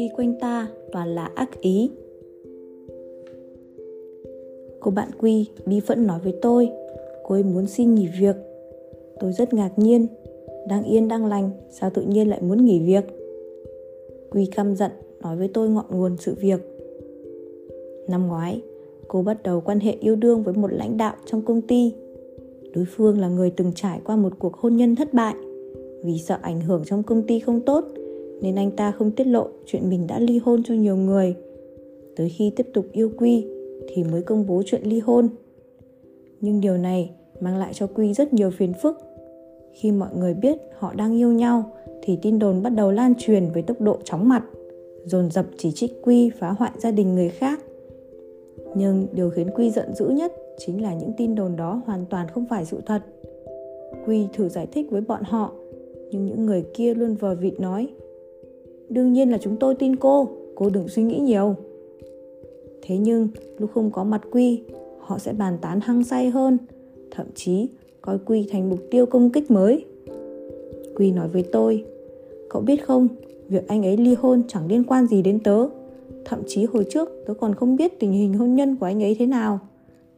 khi quanh ta toàn là ác ý. Cô bạn quy bi phẫn nói với tôi, cô ấy muốn xin nghỉ việc. Tôi rất ngạc nhiên, đang yên, đang lành, sao tự nhiên lại muốn nghỉ việc? Quy căm giận, nói với tôi ngọn nguồn sự việc. Năm ngoái, cô bắt đầu quan hệ yêu đương với một lãnh đạo trong công ty. Đối phương là người từng trải qua một cuộc hôn nhân thất bại. Vì sợ ảnh hưởng trong công ty không tốt nên anh ta không tiết lộ chuyện mình đã ly hôn cho nhiều người. Tới khi tiếp tục yêu quy thì mới công bố chuyện ly hôn. Nhưng điều này mang lại cho quy rất nhiều phiền phức. Khi mọi người biết họ đang yêu nhau thì tin đồn bắt đầu lan truyền với tốc độ chóng mặt, dồn dập chỉ trích quy phá hoại gia đình người khác. Nhưng điều khiến quy giận dữ nhất chính là những tin đồn đó hoàn toàn không phải sự thật. Quy thử giải thích với bọn họ, nhưng những người kia luôn vờ vịt nói đương nhiên là chúng tôi tin cô. Cô đừng suy nghĩ nhiều. Thế nhưng, lúc không có mặt quy, họ sẽ bàn tán hăng say hơn. Thậm chí, coi quy thành mục tiêu công kích mới. Quy nói với tôi, cậu biết không, việc anh ấy ly hôn chẳng liên quan gì đến tớ. Thậm chí hồi trước tớ còn không biết tình hình hôn nhân của anh ấy thế nào.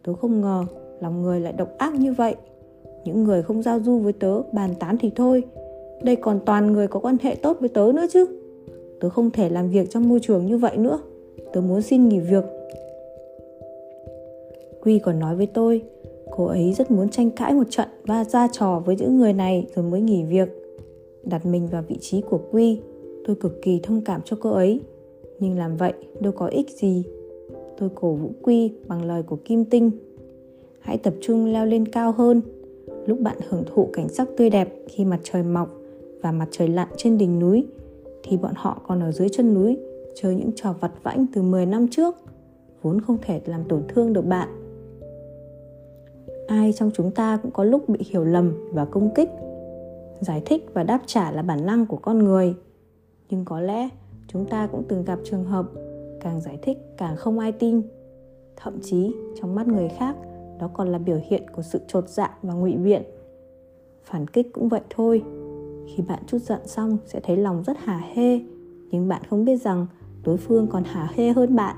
Tớ không ngờ lòng người lại độc ác như vậy. Những người không giao du với tớ bàn tán thì thôi. Đây còn toàn người có quan hệ tốt với tớ nữa chứ tớ không thể làm việc trong môi trường như vậy nữa. Tớ muốn xin nghỉ việc. Quy còn nói với tôi, cô ấy rất muốn tranh cãi một trận và ra trò với những người này rồi mới nghỉ việc. Đặt mình vào vị trí của quy, tôi cực kỳ thông cảm cho cô ấy. Nhưng làm vậy đâu có ích gì. Tôi cổ vũ quy bằng lời của kim tinh. Hãy tập trung leo lên cao hơn. Lúc bạn hưởng thụ cảnh sắc tươi đẹp khi mặt trời mọc và mặt trời lặn trên đỉnh núi thì bọn họ còn ở dưới chân núi, chơi những trò vặt vãnh từ 10 năm trước, vốn không thể làm tổn thương được bạn. Ai trong chúng ta cũng có lúc bị hiểu lầm và công kích, giải thích và đáp trả là bản năng của con người. Nhưng có lẽ chúng ta cũng từng gặp trường hợp càng giải thích càng không ai tin. Thậm chí trong mắt người khác, đó còn là biểu hiện của sự trột dạ và ngụy biện. Phản kích cũng vậy thôi khi bạn chút giận xong, sẽ thấy lòng rất hả hê. Nhưng bạn không biết rằng đối phương còn hả hê hơn bạn.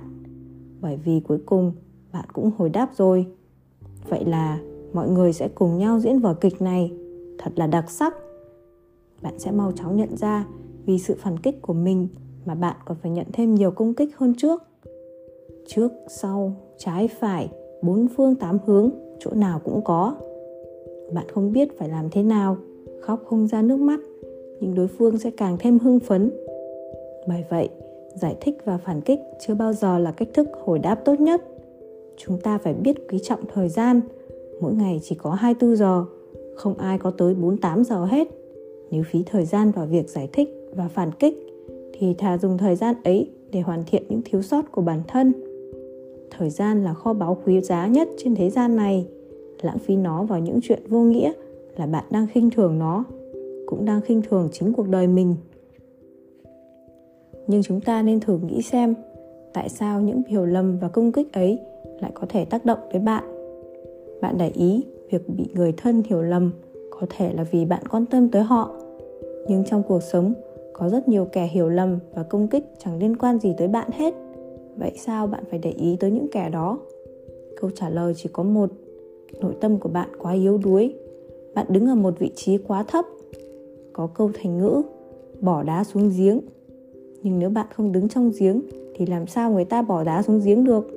Bởi vì cuối cùng, bạn cũng hồi đáp rồi. Vậy là mọi người sẽ cùng nhau diễn vở kịch này. Thật là đặc sắc. Bạn sẽ mau chóng nhận ra vì sự phản kích của mình mà bạn còn phải nhận thêm nhiều công kích hơn trước. Trước, sau, trái phải, bốn phương tám hướng, chỗ nào cũng có. Bạn không biết phải làm thế nào khóc không ra nước mắt, nhưng đối phương sẽ càng thêm hưng phấn. Bởi vậy, giải thích và phản kích chưa bao giờ là cách thức hồi đáp tốt nhất. Chúng ta phải biết quý trọng thời gian, mỗi ngày chỉ có 24 giờ, không ai có tới 48 giờ hết. Nếu phí thời gian vào việc giải thích và phản kích, thì thà dùng thời gian ấy để hoàn thiện những thiếu sót của bản thân. Thời gian là kho báu quý giá nhất trên thế gian này, lãng phí nó vào những chuyện vô nghĩa là bạn đang khinh thường nó, cũng đang khinh thường chính cuộc đời mình. Nhưng chúng ta nên thử nghĩ xem tại sao những hiểu lầm và công kích ấy lại có thể tác động tới bạn. Bạn để ý việc bị người thân hiểu lầm có thể là vì bạn quan tâm tới họ. Nhưng trong cuộc sống, có rất nhiều kẻ hiểu lầm và công kích chẳng liên quan gì tới bạn hết. Vậy sao bạn phải để ý tới những kẻ đó? Câu trả lời chỉ có một, nội tâm của bạn quá yếu đuối bạn đứng ở một vị trí quá thấp, có câu thành ngữ, bỏ đá xuống giếng. Nhưng nếu bạn không đứng trong giếng, thì làm sao người ta bỏ đá xuống giếng được?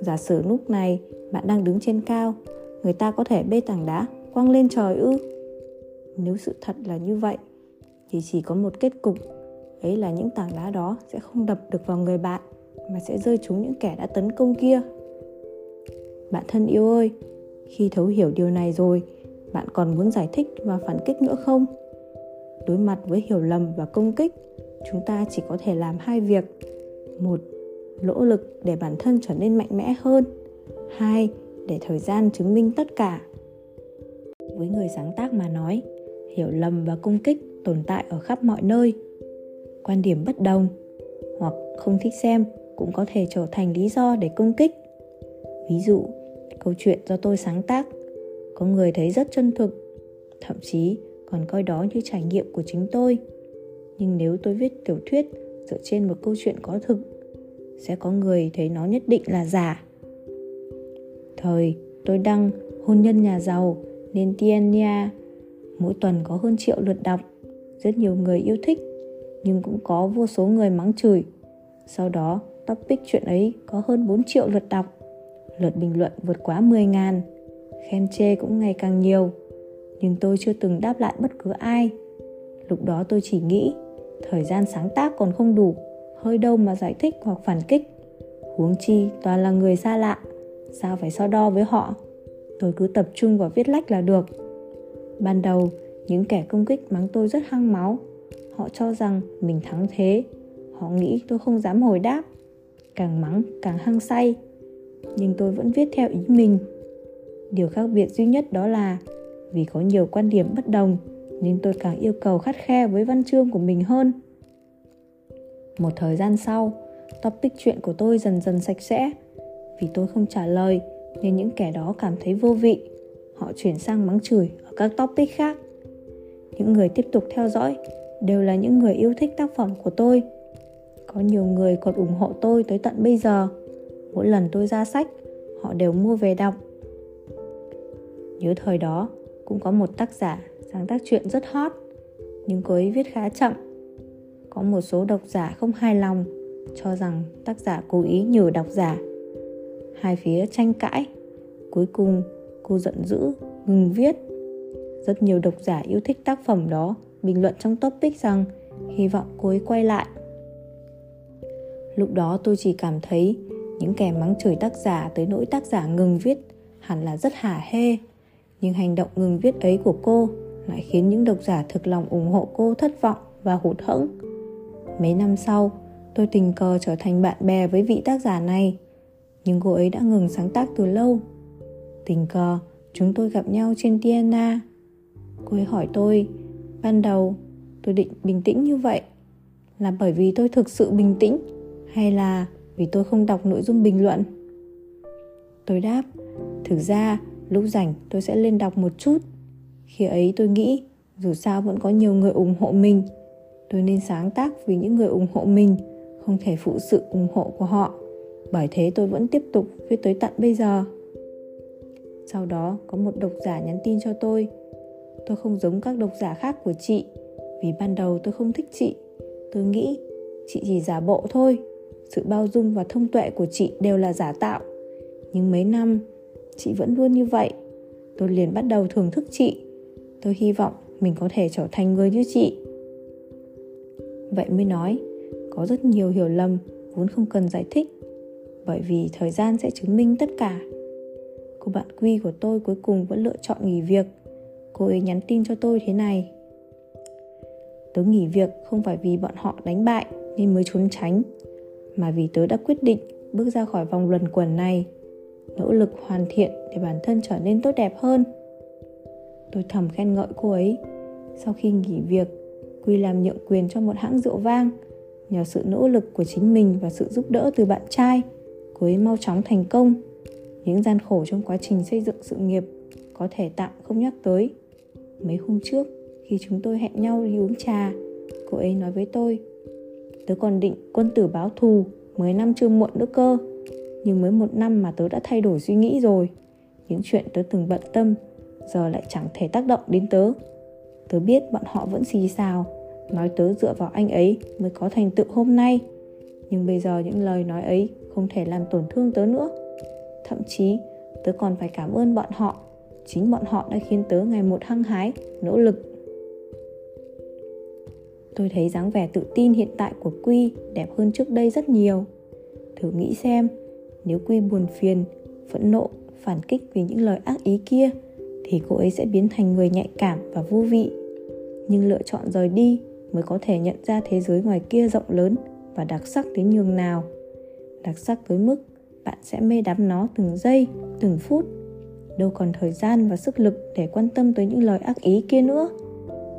Giả sử lúc này bạn đang đứng trên cao, người ta có thể bê tảng đá, quăng lên trời ư? Nếu sự thật là như vậy, thì chỉ có một kết cục. Ấy là những tảng đá đó sẽ không đập được vào người bạn, mà sẽ rơi trúng những kẻ đã tấn công kia. Bạn thân yêu ơi, khi thấu hiểu điều này rồi bạn còn muốn giải thích và phản kích nữa không? Đối mặt với hiểu lầm và công kích, chúng ta chỉ có thể làm hai việc. Một, nỗ lực để bản thân trở nên mạnh mẽ hơn. Hai, để thời gian chứng minh tất cả. Với người sáng tác mà nói, hiểu lầm và công kích tồn tại ở khắp mọi nơi. Quan điểm bất đồng hoặc không thích xem cũng có thể trở thành lý do để công kích. Ví dụ, câu chuyện do tôi sáng tác có người thấy rất chân thực, thậm chí còn coi đó như trải nghiệm của chính tôi. Nhưng nếu tôi viết tiểu thuyết dựa trên một câu chuyện có thực, sẽ có người thấy nó nhất định là giả. Thời, tôi đăng hôn nhân nhà giàu nên Tiania mỗi tuần có hơn triệu lượt đọc. Rất nhiều người yêu thích, nhưng cũng có vô số người mắng chửi. Sau đó, topic chuyện ấy có hơn 4 triệu lượt đọc. Lượt bình luận vượt quá 10 ngàn khen chê cũng ngày càng nhiều. Nhưng tôi chưa từng đáp lại bất cứ ai. Lúc đó tôi chỉ nghĩ, thời gian sáng tác còn không đủ, hơi đâu mà giải thích hoặc phản kích. Huống chi toàn là người xa lạ, sao phải so đo với họ? Tôi cứ tập trung vào viết lách là được. Ban đầu, những kẻ công kích mắng tôi rất hăng máu. Họ cho rằng mình thắng thế. Họ nghĩ tôi không dám hồi đáp. Càng mắng, càng hăng say. Nhưng tôi vẫn viết theo ý mình điều khác biệt duy nhất đó là, vì có nhiều quan điểm bất đồng, nên tôi càng yêu cầu khắt khe với văn chương của mình hơn. Một thời gian sau, topic chuyện của tôi dần dần sạch sẽ. Vì tôi không trả lời, nên những kẻ đó cảm thấy vô vị. Họ chuyển sang mắng chửi ở các topic khác. Những người tiếp tục theo dõi đều là những người yêu thích tác phẩm của tôi. Có nhiều người còn ủng hộ tôi tới tận bây giờ. Mỗi lần tôi ra sách, họ đều mua về đọc nhớ thời đó, cũng có một tác giả sáng tác chuyện rất hot, nhưng cô ấy viết khá chậm. Có một số độc giả không hài lòng, cho rằng tác giả cố ý nhử độc giả. Hai phía tranh cãi, cuối cùng cô giận dữ, ngừng viết. Rất nhiều độc giả yêu thích tác phẩm đó, bình luận trong topic rằng hy vọng cô ấy quay lại. Lúc đó tôi chỉ cảm thấy những kẻ mắng chửi tác giả tới nỗi tác giả ngừng viết hẳn là rất hả hê nhưng hành động ngừng viết ấy của cô lại khiến những độc giả thực lòng ủng hộ cô thất vọng và hụt hẫng. Mấy năm sau, tôi tình cờ trở thành bạn bè với vị tác giả này. Nhưng cô ấy đã ngừng sáng tác từ lâu. Tình cờ, chúng tôi gặp nhau trên tiana. Cô ấy hỏi tôi, ban đầu, tôi định bình tĩnh như vậy là bởi vì tôi thực sự bình tĩnh hay là vì tôi không đọc nội dung bình luận? Tôi đáp, thực ra lúc rảnh, tôi sẽ lên đọc một chút. Khi ấy tôi nghĩ, dù sao vẫn có nhiều người ủng hộ mình. Tôi nên sáng tác vì những người ủng hộ mình, không thể phụ sự ủng hộ của họ. Bởi thế tôi vẫn tiếp tục viết tới tận bây giờ. Sau đó, có một độc giả nhắn tin cho tôi. Tôi không giống các độc giả khác của chị, vì ban đầu tôi không thích chị. Tôi nghĩ, chị chỉ giả bộ thôi. Sự bao dung và thông tuệ của chị đều là giả tạo. Nhưng mấy năm chị vẫn luôn như vậy. Tôi liền bắt đầu thưởng thức chị. Tôi hy vọng mình có thể trở thành người như chị. Vậy mới nói, có rất nhiều hiểu lầm vốn không cần giải thích, bởi vì thời gian sẽ chứng minh tất cả. Cô bạn quy của tôi cuối cùng vẫn lựa chọn nghỉ việc. Cô ấy nhắn tin cho tôi thế này. Tớ nghỉ việc không phải vì bọn họ đánh bại nên mới trốn tránh, mà vì tớ đã quyết định bước ra khỏi vòng luẩn quẩn này nỗ lực hoàn thiện để bản thân trở nên tốt đẹp hơn. Tôi thầm khen ngợi cô ấy. Sau khi nghỉ việc, quy làm nhượng quyền cho một hãng rượu vang. Nhờ sự nỗ lực của chính mình và sự giúp đỡ từ bạn trai, cô ấy mau chóng thành công. Những gian khổ trong quá trình xây dựng sự nghiệp có thể tạm không nhắc tới. Mấy hôm trước, khi chúng tôi hẹn nhau đi uống trà, cô ấy nói với tôi, tớ còn định quân tử báo thù 10 năm chưa muộn nữa cơ nhưng mới một năm mà tớ đã thay đổi suy nghĩ rồi. Những chuyện tớ từng bận tâm, giờ lại chẳng thể tác động đến tớ. Tớ biết bọn họ vẫn xì xào, nói tớ dựa vào anh ấy mới có thành tựu hôm nay. Nhưng bây giờ những lời nói ấy không thể làm tổn thương tớ nữa. Thậm chí, tớ còn phải cảm ơn bọn họ. Chính bọn họ đã khiến tớ ngày một hăng hái, nỗ lực. Tôi thấy dáng vẻ tự tin hiện tại của quy đẹp hơn trước đây rất nhiều. Thử nghĩ xem nếu quy buồn phiền, phẫn nộ, phản kích vì những lời ác ý kia, thì cô ấy sẽ biến thành người nhạy cảm và vô vị. Nhưng lựa chọn rời đi mới có thể nhận ra thế giới ngoài kia rộng lớn và đặc sắc đến nhường nào. Đặc sắc tới mức bạn sẽ mê đắm nó từng giây, từng phút. Đâu còn thời gian và sức lực để quan tâm tới những lời ác ý kia nữa.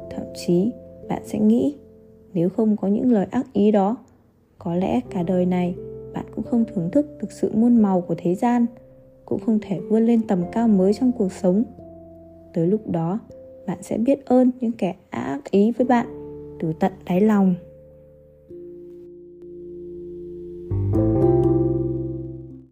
Thậm chí, bạn sẽ nghĩ, nếu không có những lời ác ý đó, có lẽ cả đời này cũng không thưởng thức được sự muôn màu của thế gian, cũng không thể vươn lên tầm cao mới trong cuộc sống. Tới lúc đó, bạn sẽ biết ơn những kẻ ác ý với bạn từ tận đáy lòng.